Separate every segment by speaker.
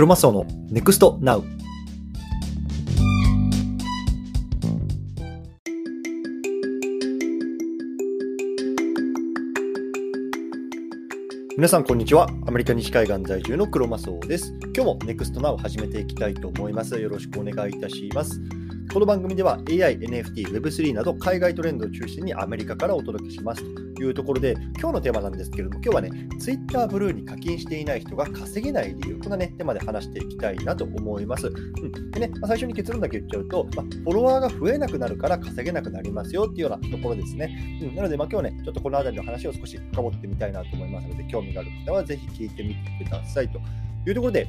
Speaker 1: クロマスオの NEXT NOW 皆さんこんにちは。アメリカ西海岸在住のクロマスオです。今日も NEXT NOW を始めていきたいと思います。よろしくお願いいたします。この番組では AI、NFT、Web3 など海外トレンドを中心にアメリカからお届けしますというところで、今日のテーマなんですけれども、今日はね、Twitter ブルーに課金していない人が稼げない理由、こんなね、テーマで話していきたいなと思います。うん、でね、まあ、最初に結論だけ言っちゃうと、まあ、フォロワーが増えなくなるから稼げなくなりますよっていうようなところですね。うん、なので、まあ、今日ね、ちょっとこの辺りの話を少し深掘ってみたいなと思いますので、興味がある方はぜひ聞いてみてくださいというところで、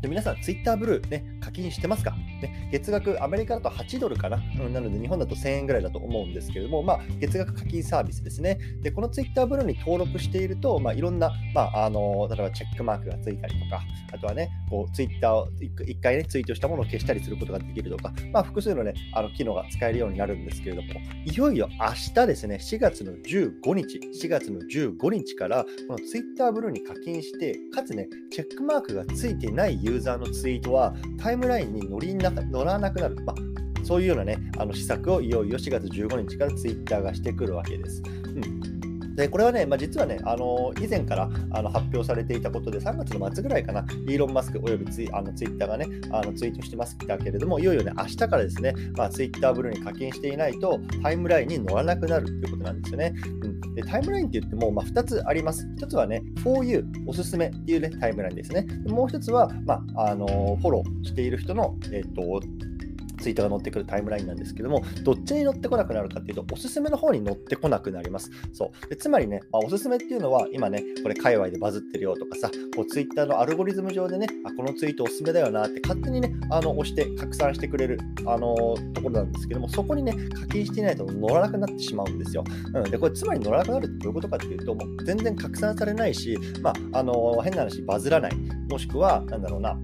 Speaker 1: で皆さん、ツイッターブルー、ね、課金してますか、ね、月額、アメリカだと8ドルかな、うん、なので日本だと1000円ぐらいだと思うんですけれども、まあ、月額課金サービスですね。で、このツイッターブルーに登録していると、まあ、いろんな、まあ、あの例えばチェックマークがついたりとか、あとはね、こうツイッターを1回ね、ツイートしたものを消したりすることができるとか、まあ、複数のね、あの機能が使えるようになるんですけれども、いよいよ明日ですね、4月の15日、4月の15日から、このツイッターブルーに課金して、かつね、チェックマークがついてないユーザーのツイートはタイムラインに乗りな乗らなくなる。まあそういうようなね、あの施策をいよいよ4月15日からツイッターがしてくるわけです。うんでこれはね、まあ、実はね、あの以前からあの発表されていたことで、3月の末ぐらいかな、イーロン・マスクおよびツイあのツイッターがね、あのツイートしてますだけれども、いよいよね、明日からですね、まあ、ツイッターブルーに課金していないと、タイムラインに乗らなくなるということなんですよね。うん、でタイムラインって言っても、まあ、2つあります。1つはね、For You、おすすめっていうね、タイムラインですね。もう1つは、まあ、あのフォローしている人の、えっ、と、ツイートが載ってくるタイムラインなんですけども、どっちに乗ってこなくなるかっていうと、おすすめの方に乗ってこなくなります。そうでつまりね、まあ、おすすめっていうのは、今ね、これ、界隈でバズってるよとかさ、こうツイッターのアルゴリズム上でね、あこのツイートおすすめだよなって勝手にね、あの押して拡散してくれる、あのところなんですけども、そこにね、課金していないと乗らなくなってしまうんですよ。うん、で、これ、つまり乗らなくなるってどういうことかっていうと、もう全然拡散されないし、まあ、あの変な話、バズらない。もしくは、なんだろうな、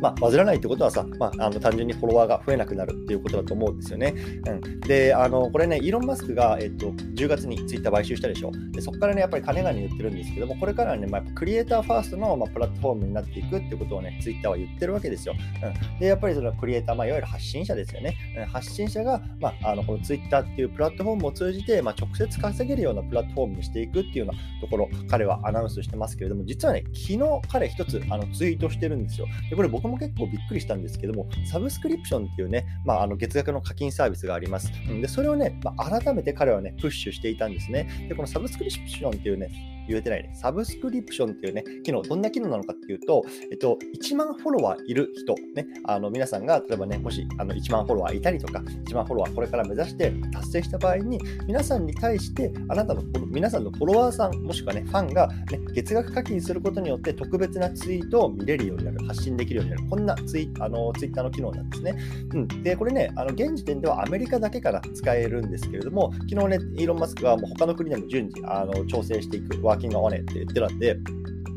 Speaker 1: まあ、バズらないってことはさ、まあ、あの単純にフォロワーが増えなくなるっていうことだと思うんですよね。うん、で、あのこれね、イーロン・マスクが、えっと、10月にツイッター買収したでしょ。でそこからね、やっぱり金がに言ってるんですけども、これからはね、まあ、クリエイターファーストの、まあ、プラットフォームになっていくってことをね、ツイッターは言ってるわけですよ。うん、で、やっぱりそのクリエイター、まあ、いわゆる発信者ですよね。うん、発信者が、まあ、あのこのツイッターっていうプラットフォームを通じて、まあ、直接稼げるようなプラットフォームにしていくっていうようなところ、彼はアナウンスしてますけれども、実はね、昨日彼一つあのツイートしてるんですよ。で、これ僕も結構びっくりしたんですけども、サブスクリプションっていうね、まあ、あの月額の課金サービスがあります。で、それをね、まあ、改めて彼はね、プッシュしていたんですね。で、このサブスクリプションっていうね、言えてないね。サブスクリプションっていうね、機能、どんな機能なのかっていうと、えっと、1万フォロワーいる人、ね、あの皆さんが、例えばね、もしあの1万フォロワーいたりとか、1万フォロワーこれから目指して達成した場合に、皆さんに対して、あなたの、皆さんのフォロワーさん、もしくはね、ファンが、ね、月額課金することによって特別なツイートを見れるようになる、発信できるようになる、こんなツイあのツイッターの機能なんですね。うん、で、これね、あの現時点ではアメリカだけから使えるんですけれども、昨日ね、イーロン・マスクはもう他の国でも順次あの調整していく、ワーキングオネって言ってたんで、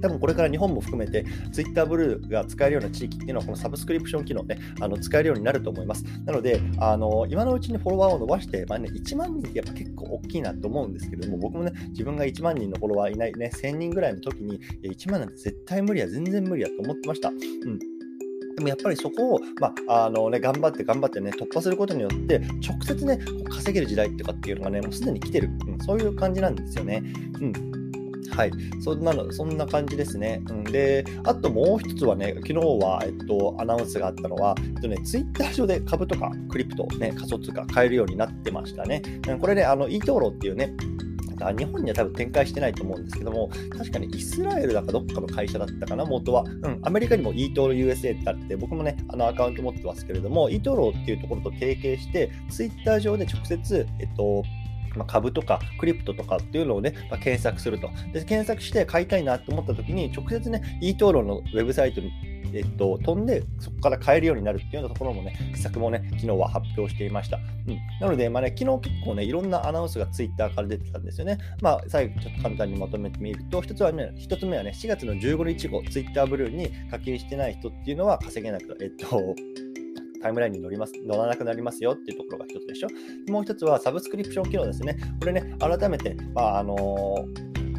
Speaker 1: 多分これから日本も含めて Twitter ブルーが使えるような地域っていうのはこのサブスクリプション機能ね、あの使えるようになると思います。なので、あの今のうちにフォロワーを伸ばして、まあね、1万人ってやっぱ結構大きいなと思うんですけれども、僕もね、自分が1万人のフォロワーいないね、1000人ぐらいの時に、1万なんて絶対無理や、全然無理やと思ってました。うんでもやっぱりそこを、まああのね、頑張って頑張ってね、突破することによって、直接ね、稼げる時代とかっていうのがね、もうすでに来てる、うん、そういう感じなんですよね。うんはい、そんなのそんな感じですね。うん、で、あともう一つはね、昨日は、えっと、アナウンスがあったのは、えっとね、ツイッター上で株とかクリプト、ね、仮想通貨買えるようになってましたね。これね、あの、イートーロっていうね、日本には多分展開してないと思うんですけども、確かにイスラエルだかどっかの会社だったかな、元は。うん、アメリカにも eToro USA ってあって、僕もね、あのアカウント持ってますけれども、eToro っていうところと提携して、ツイッター上で直接、えっと、まあ、株とかクリプトとかっていうのをね、まあ、検索すると。で、検索して買いたいなと思った時に、直接ね、e-toro のウェブサイトにえっと、飛んで、そこから買えるようになるっていうようなところもね、施策もね、昨日は発表していました。うん。なので、まあね、昨日結構ね、いろんなアナウンスがツイッターから出てたんですよね。まあ、最後ちょっと簡単にまとめてみると、一つはね、一つ目はね、4月の15日後、ツイッターブルーに課金してない人っていうのは稼げなく、えっと、タイムラインに乗ります乗らなくなりますよっていうところが一つでしょ。もう一つはサブスクリプション機能ですね。これね、改めて、まああの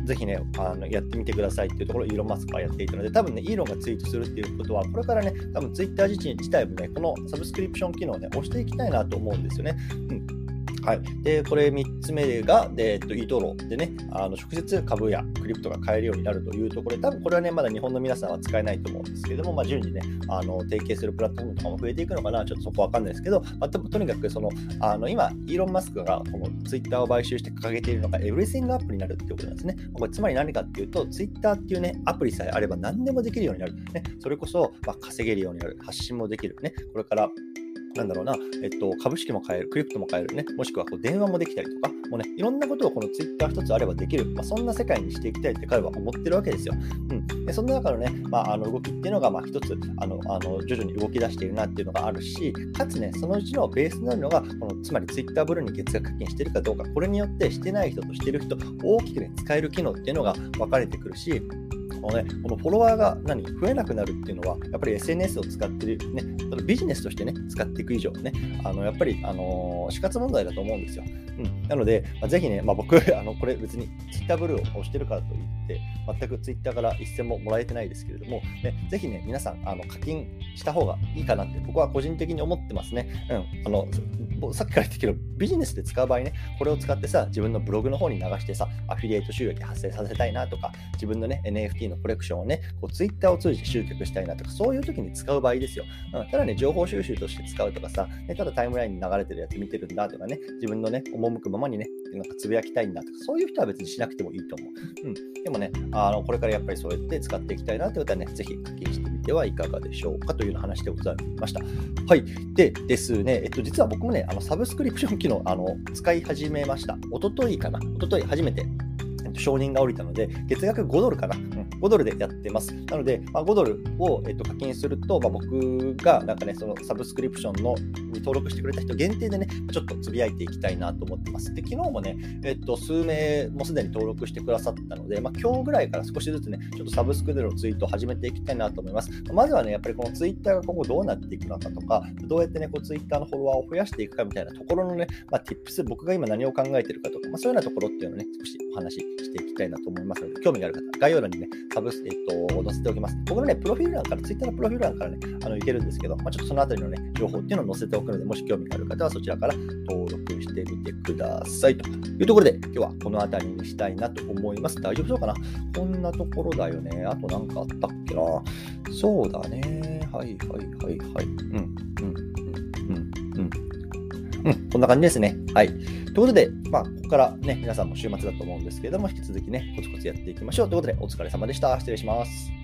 Speaker 1: ぜひね、あのやってみてくださいっていうところをイーロン・マスクはやっていたので、多分ね、イーロンがツイートするっていうことは、これからね、多分ツイッター自身自体もね、このサブスクリプション機能をね、押していきたいなと思うんですよね。うんはい、でこれ3つ目が、えっと、イトロでね、あの直接株やクリプトが買えるようになるというところで、多分これはね、まだ日本の皆さんは使えないと思うんですけれども、まあ、順次ね、あの提携するプラットフォームとかも増えていくのかな、ちょっとそこわかんないですけど、まあ、ととにかくそのあの今、イーロン・マスクがこのツイッターを買収して掲げているのが、エブリシングアップになるっていうことなんですね。これつまり何かっていうと、ツイッターっていうね、アプリさえあれば何でもできるようになる。ね、それこそ、まあ、稼げるようになる、発信もできる。ね、これからなんだろうな、えっと、株式も買える、クリプトも買えるね、もしくはこう電話もできたりとか、もうね、いろんなことをこのツイッター一つあればできる、まあ、そんな世界にしていきたいって彼は思ってるわけですよ。うん、でその中のね、まあ、あの動きっていうのが、まあ、一つあのあの、徐々に動き出しているなっていうのがあるし、かつね、そのうちのベースになるのが、このつまりツイッターブルーに月額課金してるかどうか、これによってしてない人としてる人、大きくね、使える機能っていうのが分かれてくるし、のね、このフォロワーが何増えなくなるっていうのは、やっぱり SNS を使ってる、ね、ビジネスとしてね、使っていく以上ね、あのやっぱり、あの、死活問題だと思うんですよ。うん、なので、まあ、ぜひね、まあ、僕、あのこれ別に Twitter ブルーを押してるからといって、全く Twitter から一銭ももらえてないですけれども、ね、ぜひね、皆さんあの課金した方がいいかなって、僕は個人的に思ってますね。うん、あのさっきから言ったけど、ビジネスで使う場合ね、これを使ってさ、自分のブログの方に流してさ、アフィリエイト収益発生させたいなとか、自分のね、NFT のコレクションをね、こう Twitter を通じて集客したいなとか、そういう時に使う場合ですよ。うん、ただね、情報収集として使うとかさ、ね、ただタイムラインに流れてるやつ見てるんだとかね、自分のね、赴くままにね、なんかつぶやきたいんだとか、そういう人は別にしなくてもいいと思う。うん。でもね、あのこれからやっぱりそうやって使っていきたいなという方はね、ぜひ課金してみてはいかがでしょうかというような話でございました。はい。でですね、えっと、実は僕もね、あのサブスクリプション機能あの使い始めました。おとといかな。おととい初めて承認が下りたので、月額5ドルかな、5ドルでやってます。なので、まあ、5ドルを、えっと、課金すると、まあ、僕がなんかね、そのサブスクリプションのに登録してくれた人限定でね、ちょっとつぶやいていきたいなと思ってます。で、昨日もね、えっと、数名もすでに登録してくださったので、まあ、今日ぐらいから少しずつね、ちょっとサブスクでのツイートを始めていきたいなと思います。まずはね、やっぱりこのツイッターが今後どうなっていくのかとか、どうやってね、こうツイッターのフォロワーを増やしていくかみたいなところのね、まあ、tips、僕が今何を考えてるかとか、まあ、そういうようなところっていうのをね、少しお話ししていきたいなと思いますので、興味がある方、概要欄にね、サブス、えっと、載せておきます。僕のね、プロフィール欄から、ツイッターのプロフィール欄からね、あの、いけるんですけど、まあ、ちょっとそのあたりのね、情報っていうのを載せておくので、もし興味がある方はそちらから登録してみてください。というところで、今日はこのあたりにしたいなと思います。大丈夫そうかな？こんなところだよね。あとなんかあったっけな？そうだね。はいはいはいはい。うん、うん、うん。こんな感じですね。はい。ということで、まあ、ここからね、皆さんも週末だと思うんですけれども、引き続きね、コツコツやっていきましょう。ということで、お疲れ様でした。失礼します。